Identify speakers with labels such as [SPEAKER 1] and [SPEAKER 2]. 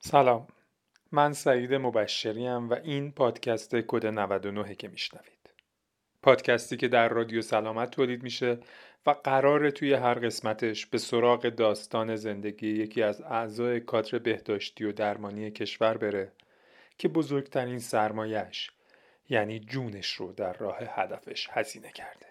[SPEAKER 1] سلام. من سعید مبشریم و این پادکست کد 99 که میشنوید. پادکستی که در رادیو سلامت تولید میشه و قرار توی هر قسمتش به سراغ داستان زندگی یکی از اعضای کادر بهداشتی و درمانی کشور بره که بزرگترین سرمایش یعنی جونش رو در راه هدفش هزینه کرده.